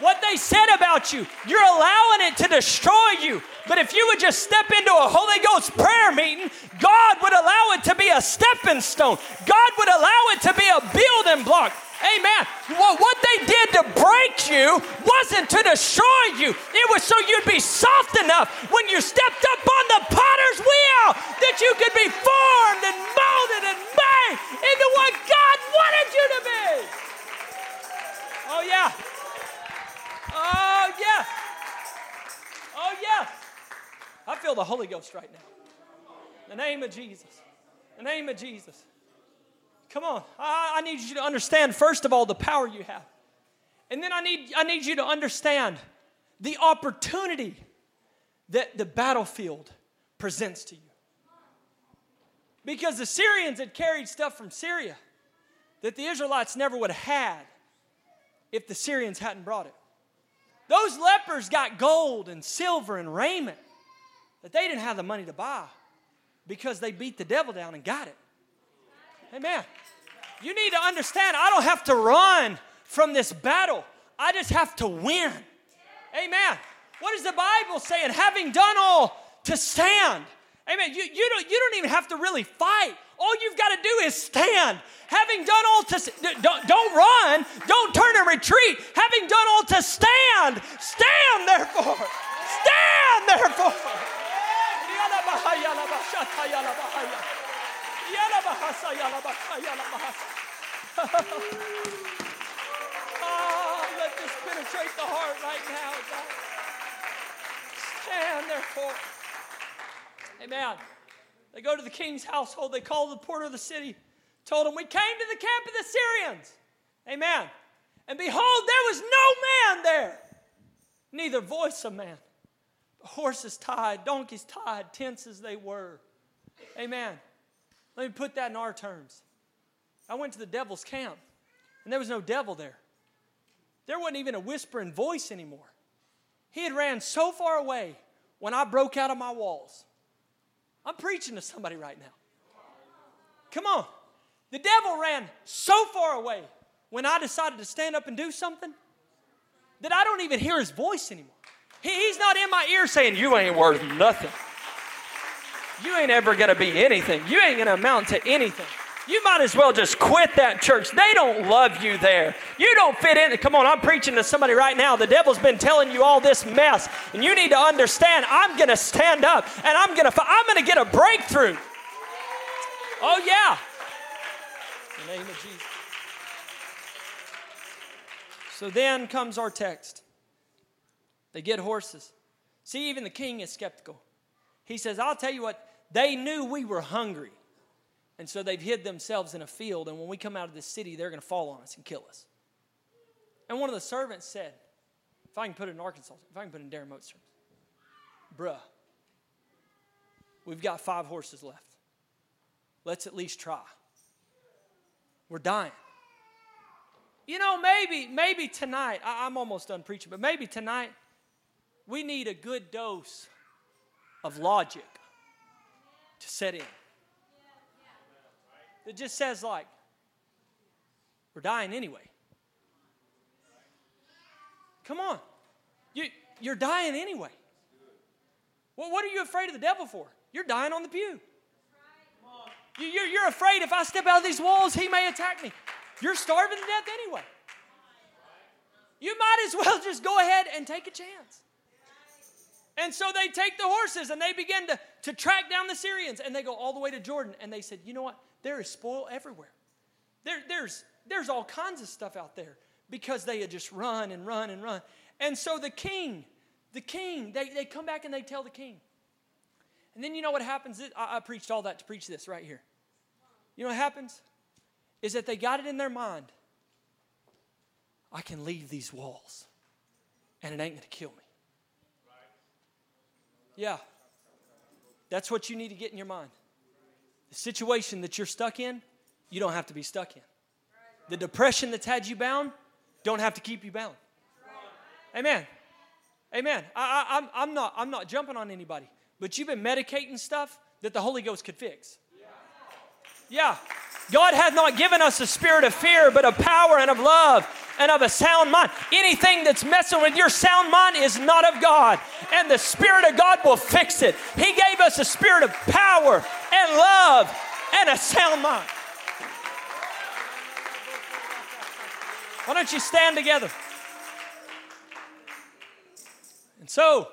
What they said about you, you're allowing it to destroy you. But if you would just step into a Holy Ghost prayer meeting, God would allow it to be a stepping stone. God would allow it to be a building block. Amen. Well, what they did to break you wasn't to destroy you, it was so you'd be soft enough when you stepped up on the potter's wheel that you could be formed and molded and made into what God wanted you to be. Oh, yeah. Oh, yeah. Oh, yes. I feel the Holy Ghost right now. In the name of Jesus. In the name of Jesus. Come on. I, I need you to understand, first of all, the power you have. And then I need, I need you to understand the opportunity that the battlefield presents to you. Because the Syrians had carried stuff from Syria that the Israelites never would have had if the Syrians hadn't brought it. Those lepers got gold and silver and raiment that they didn't have the money to buy because they beat the devil down and got it. Amen. You need to understand, I don't have to run from this battle, I just have to win. Amen. What is the Bible saying? Having done all to stand. Amen. You, you, don't, you don't even have to really fight. All you've got to do is stand. Having done all to don't, don't run, don't turn and retreat. Having done all to stand, stand therefore. Stand therefore. Oh, let this penetrate the heart right now, God. Stand therefore. Amen. They go to the king's household. They call the porter of the city, told him, We came to the camp of the Syrians. Amen. And behold, there was no man there, neither voice of man. Horses tied, donkeys tied, tents as they were. Amen. Let me put that in our terms. I went to the devil's camp, and there was no devil there. There wasn't even a whispering voice anymore. He had ran so far away when I broke out of my walls. I'm preaching to somebody right now. Come on. The devil ran so far away when I decided to stand up and do something that I don't even hear his voice anymore. He, he's not in my ear saying, You ain't worth nothing. You ain't ever gonna be anything. You ain't gonna amount to anything. You might as well just quit that church. They don't love you there. You don't fit in. Come on, I'm preaching to somebody right now. The devil's been telling you all this mess, and you need to understand. I'm going to stand up, and I'm going to. I'm going to get a breakthrough. Oh yeah. In the name of Jesus. So then comes our text. They get horses. See, even the king is skeptical. He says, I'll tell you what, they knew we were hungry. And so they've hid themselves in a field, and when we come out of the city, they're going to fall on us and kill us. And one of the servants said, if I can put it in Arkansas, if I can put it in Darren Moats terms, bruh, we've got five horses left. Let's at least try. We're dying. You know, maybe, maybe tonight, I, I'm almost done preaching, but maybe tonight we need a good dose of logic to set in that just says, like, we're dying anyway. Come on. You, you're dying anyway. Well, what are you afraid of the devil for? You're dying on the pew. You, you're, you're afraid if I step out of these walls, he may attack me. You're starving to death anyway. You might as well just go ahead and take a chance. And so they take the horses and they begin to, to track down the Syrians and they go all the way to Jordan. And they said, You know what? There is spoil everywhere. There, there's, there's all kinds of stuff out there because they had just run and run and run. And so the king, the king, they, they come back and they tell the king. And then you know what happens? I, I preached all that to preach this right here. You know what happens? Is that they got it in their mind I can leave these walls and it ain't going to kill me. Yeah. That's what you need to get in your mind. The situation that you're stuck in, you don't have to be stuck in. The depression that's had you bound, don't have to keep you bound. Amen. Amen. I, I, I'm, I'm, not, I'm not jumping on anybody, but you've been medicating stuff that the Holy Ghost could fix. Yeah. God hath not given us a spirit of fear, but of power and of love and of a sound mind. Anything that's messing with your sound mind is not of God, and the Spirit of God will fix it. He gave us a spirit of power and love and a sound mind. Why don't you stand together? And so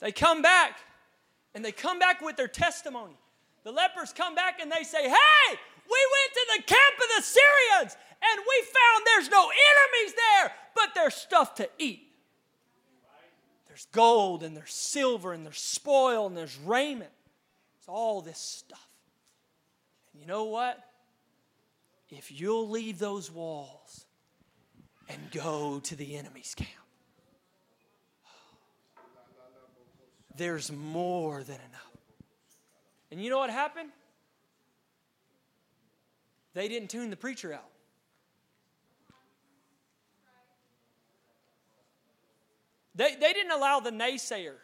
they come back, and they come back with their testimony. The lepers come back and they say, Hey, we went to the camp of the Syrians and we found there's no enemies there, but there's stuff to eat. There's gold and there's silver and there's spoil and there's raiment. It's all this stuff. And you know what? If you'll leave those walls and go to the enemy's camp, there's more than enough. And you know what happened? They didn't tune the preacher out. They, they didn't allow the naysayer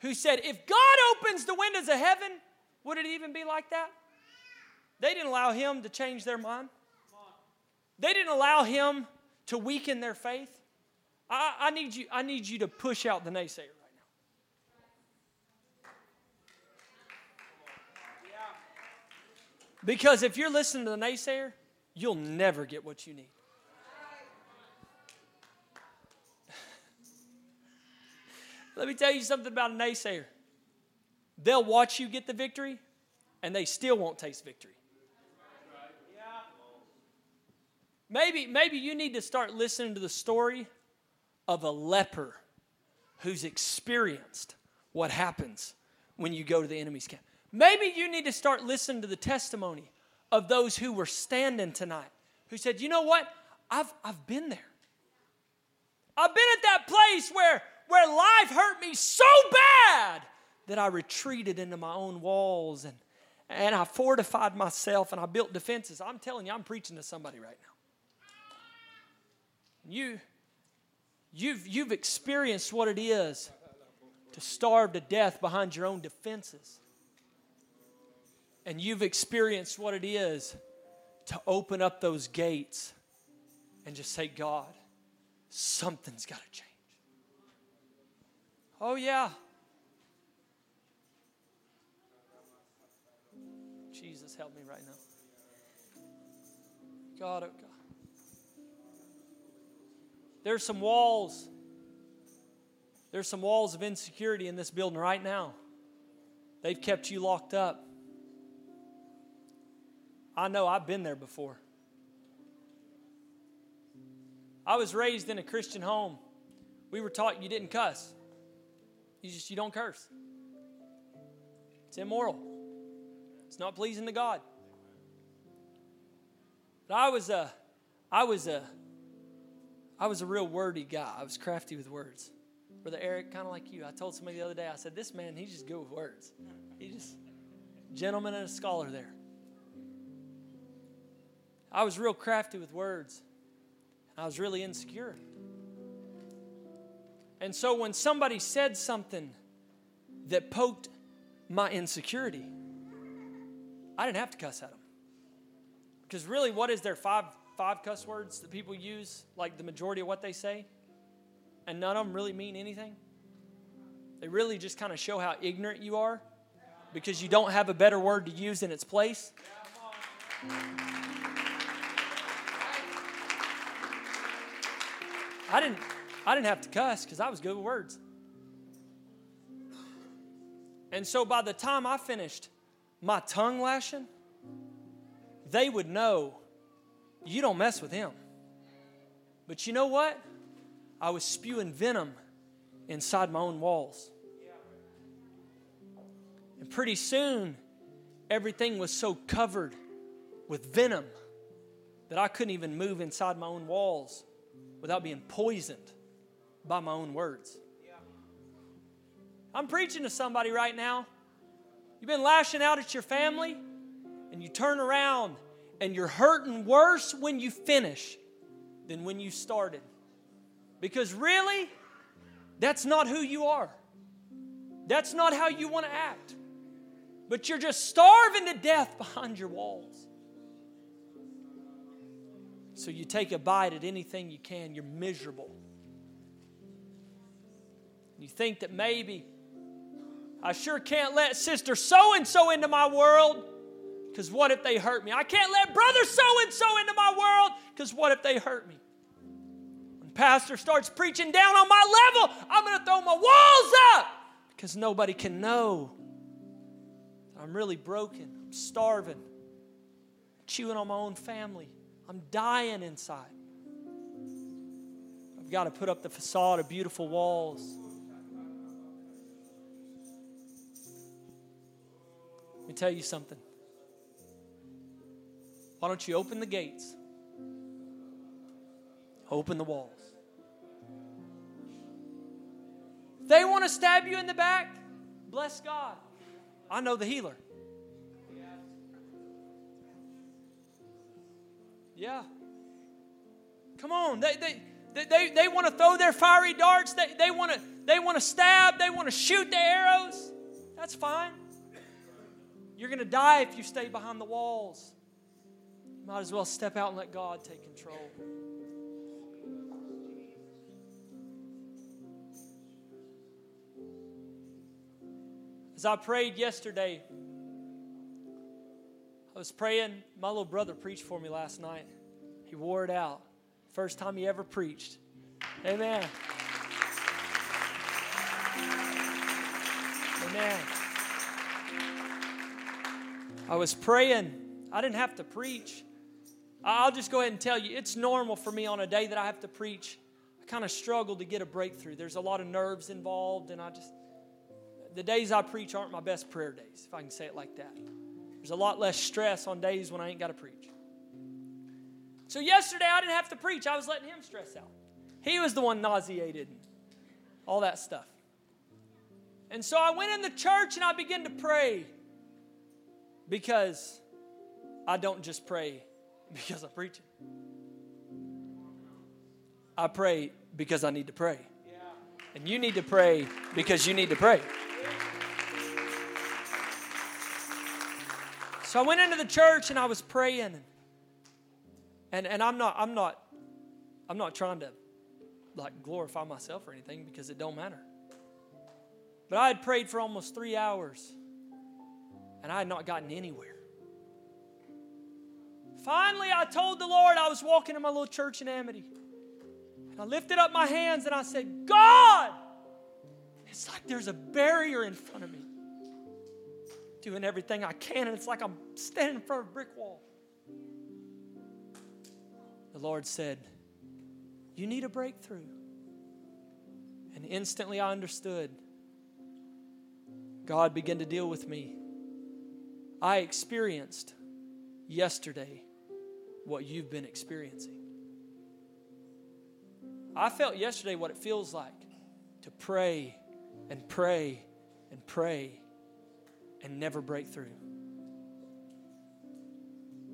who said, if God opens the windows of heaven, would it even be like that? They didn't allow him to change their mind. They didn't allow him to weaken their faith. I, I, need, you, I need you to push out the naysayer right now. Because if you're listening to the naysayer, you'll never get what you need. Let me tell you something about a naysayer. They'll watch you get the victory, and they still won't taste victory. Maybe, maybe you need to start listening to the story of a leper who's experienced what happens when you go to the enemy's camp. Maybe you need to start listening to the testimony of those who were standing tonight who said, You know what? I've, I've been there. I've been at that place where where life hurt me so bad that I retreated into my own walls and, and I fortified myself and I built defenses. I'm telling you, I'm preaching to somebody right now. You, you've, you've experienced what it is to starve to death behind your own defenses. And you've experienced what it is to open up those gates and just say, God, something's got to change. Oh, yeah. Jesus, help me right now. God, oh God. There's some walls. There's some walls of insecurity in this building right now. They've kept you locked up. I know I've been there before. I was raised in a Christian home. We were taught you didn't cuss. You just you don't curse. It's immoral. It's not pleasing to God. But I was a I was a I was a real wordy guy. I was crafty with words. Brother Eric, kind of like you. I told somebody the other day, I said, this man, he's just good with words. He just gentleman and a scholar there. I was real crafty with words. I was really insecure. And so when somebody said something that poked my insecurity, I didn't have to cuss at them. Because really, what is there? Five, five cuss words that people use, like the majority of what they say? And none of them really mean anything? They really just kind of show how ignorant you are because you don't have a better word to use in its place. I didn't I didn't have to cuss because I was good with words. And so by the time I finished my tongue lashing, they would know you don't mess with him. But you know what? I was spewing venom inside my own walls. And pretty soon, everything was so covered with venom that I couldn't even move inside my own walls without being poisoned by my own words. I'm preaching to somebody right now. You've been lashing out at your family, and you turn around and you're hurting worse when you finish than when you started. Because really, that's not who you are. That's not how you want to act. But you're just starving to death behind your walls. So you take a bite at anything you can, you're miserable. You think that maybe I sure can't let sister so and so into my world because what if they hurt me? I can't let brother so and so into my world because what if they hurt me? When pastor starts preaching down on my level, I'm going to throw my walls up because nobody can know I'm really broken. I'm starving, chewing on my own family. I'm dying inside. I've got to put up the facade of beautiful walls. Let me tell you something. Why don't you open the gates? Open the walls. They want to stab you in the back, bless God. I know the healer. Yeah. Come on. They, they, they, they want to throw their fiery darts. They, they want to they want to stab. They want to shoot the arrows. That's fine. You're going to die if you stay behind the walls. Might as well step out and let God take control. As I prayed yesterday, I was praying. My little brother preached for me last night. He wore it out. First time he ever preached. Amen. Amen. I was praying. I didn't have to preach. I'll just go ahead and tell you, it's normal for me on a day that I have to preach. I kind of struggle to get a breakthrough. There's a lot of nerves involved, and I just, the days I preach aren't my best prayer days, if I can say it like that. There's a lot less stress on days when I ain't got to preach. So yesterday I didn't have to preach. I was letting him stress out. He was the one nauseated all that stuff. And so I went in the church and I began to pray because I don't just pray because I'm preaching. I pray because I need to pray. And you need to pray because you need to pray. So I went into the church and I was praying. And, and I'm not, I'm not, I'm not trying to like glorify myself or anything because it don't matter. But I had prayed for almost three hours and I had not gotten anywhere. Finally, I told the Lord I was walking in my little church in Amity. And I lifted up my hands and I said, God, it's like there's a barrier in front of me doing everything I can, and it's like I'm standing in front of a brick wall. The Lord said, You need a breakthrough. And instantly I understood. God began to deal with me. I experienced yesterday what you've been experiencing. I felt yesterday what it feels like to pray and pray and pray and never break through.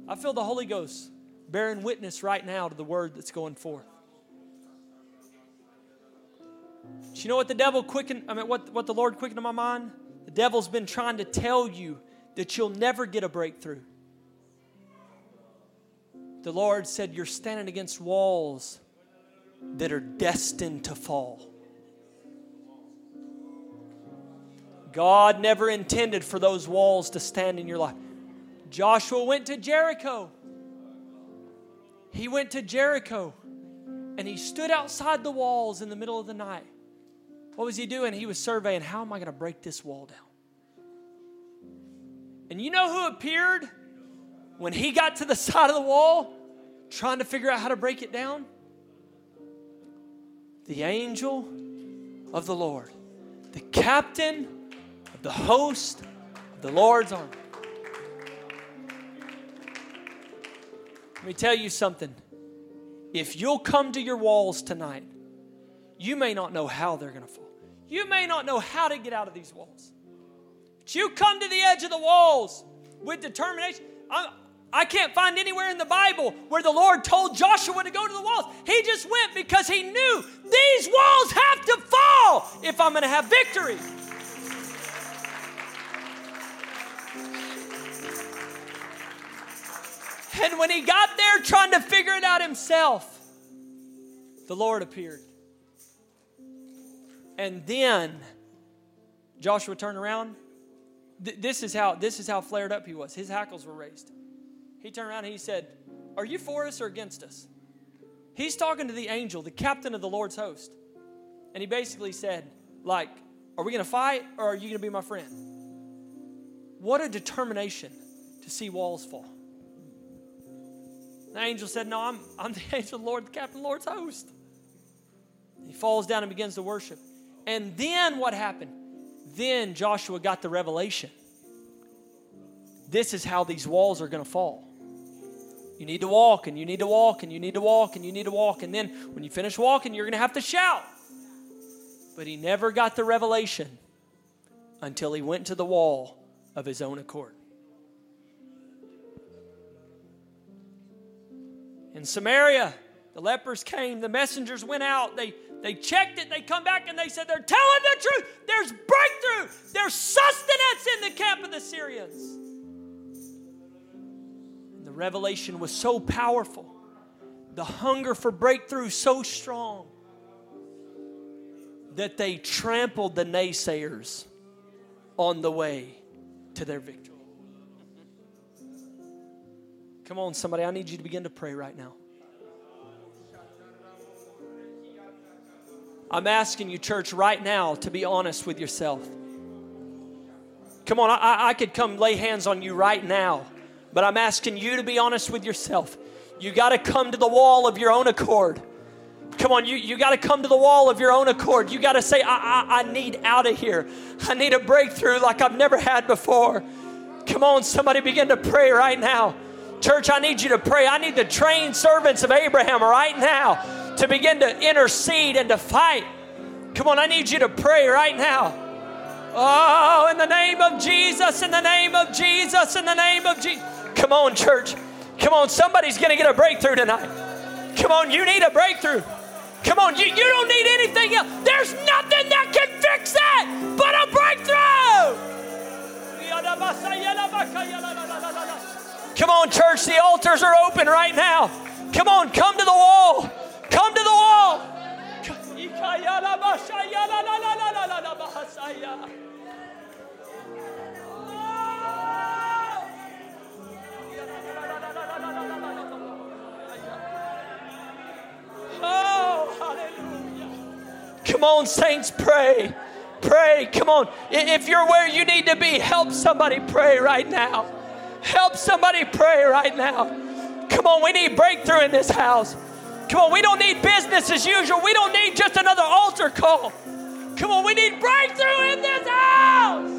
I feel the Holy Ghost bearing witness right now to the word that's going forth. Do you know what the devil quickened? I mean, what, what the Lord quickened in my mind? The devil's been trying to tell you that you'll never get a breakthrough. The Lord said, You're standing against walls that are destined to fall. God never intended for those walls to stand in your life. Joshua went to Jericho. He went to Jericho and he stood outside the walls in the middle of the night. What was he doing? He was surveying how am I going to break this wall down? And you know who appeared when he got to the side of the wall trying to figure out how to break it down? The angel of the Lord, the captain of the host of the Lord's army. Let me tell you something. If you'll come to your walls tonight, you may not know how they're going to fall. You may not know how to get out of these walls. But you come to the edge of the walls with determination. I'm, I can't find anywhere in the Bible where the Lord told Joshua to go to the walls. He just went because he knew these walls have to fall if I'm going to have victory. And when he got there trying to figure it out himself, the Lord appeared. And then Joshua turned around. Th- this is how this is how flared up he was. His hackles were raised. He turned around and he said, "Are you for us or against us?" He's talking to the angel, the captain of the Lord's host. And he basically said, like, "Are we going to fight or are you going to be my friend?" What a determination to see walls fall. The angel said, No, I'm, I'm the angel of the Lord, the captain of the Lord's host. He falls down and begins to worship. And then what happened? Then Joshua got the revelation. This is how these walls are going to fall. You need to walk, and you need to walk, and you need to walk, and you need to walk. And then when you finish walking, you're going to have to shout. But he never got the revelation until he went to the wall of his own accord. In Samaria, the lepers came, the messengers went out, they, they checked it, they come back and they said, They're telling the truth. There's breakthrough, there's sustenance in the camp of the Syrians. The revelation was so powerful, the hunger for breakthrough so strong that they trampled the naysayers on the way to their victory. Come on, somebody, I need you to begin to pray right now. I'm asking you, church, right now to be honest with yourself. Come on, I, I could come lay hands on you right now, but I'm asking you to be honest with yourself. You got to come to the wall of your own accord. Come on, you, you got to come to the wall of your own accord. You got to say, I, I, I need out of here. I need a breakthrough like I've never had before. Come on, somebody begin to pray right now. Church, I need you to pray. I need the trained servants of Abraham right now to begin to intercede and to fight. Come on, I need you to pray right now. Oh, in the name of Jesus, in the name of Jesus, in the name of Jesus. Come on, church. Come on, somebody's going to get a breakthrough tonight. Come on, you need a breakthrough. Come on, you, you don't need anything else. There's nothing that can fix that but a breakthrough. Come on, church, the altars are open right now. Come on, come to the wall. Come to the wall. Oh. Come on, saints, pray. Pray. Come on. If you're where you need to be, help somebody pray right now. Help somebody pray right now. Come on, we need breakthrough in this house. Come on, we don't need business as usual. We don't need just another altar call. Come on, we need breakthrough in this house.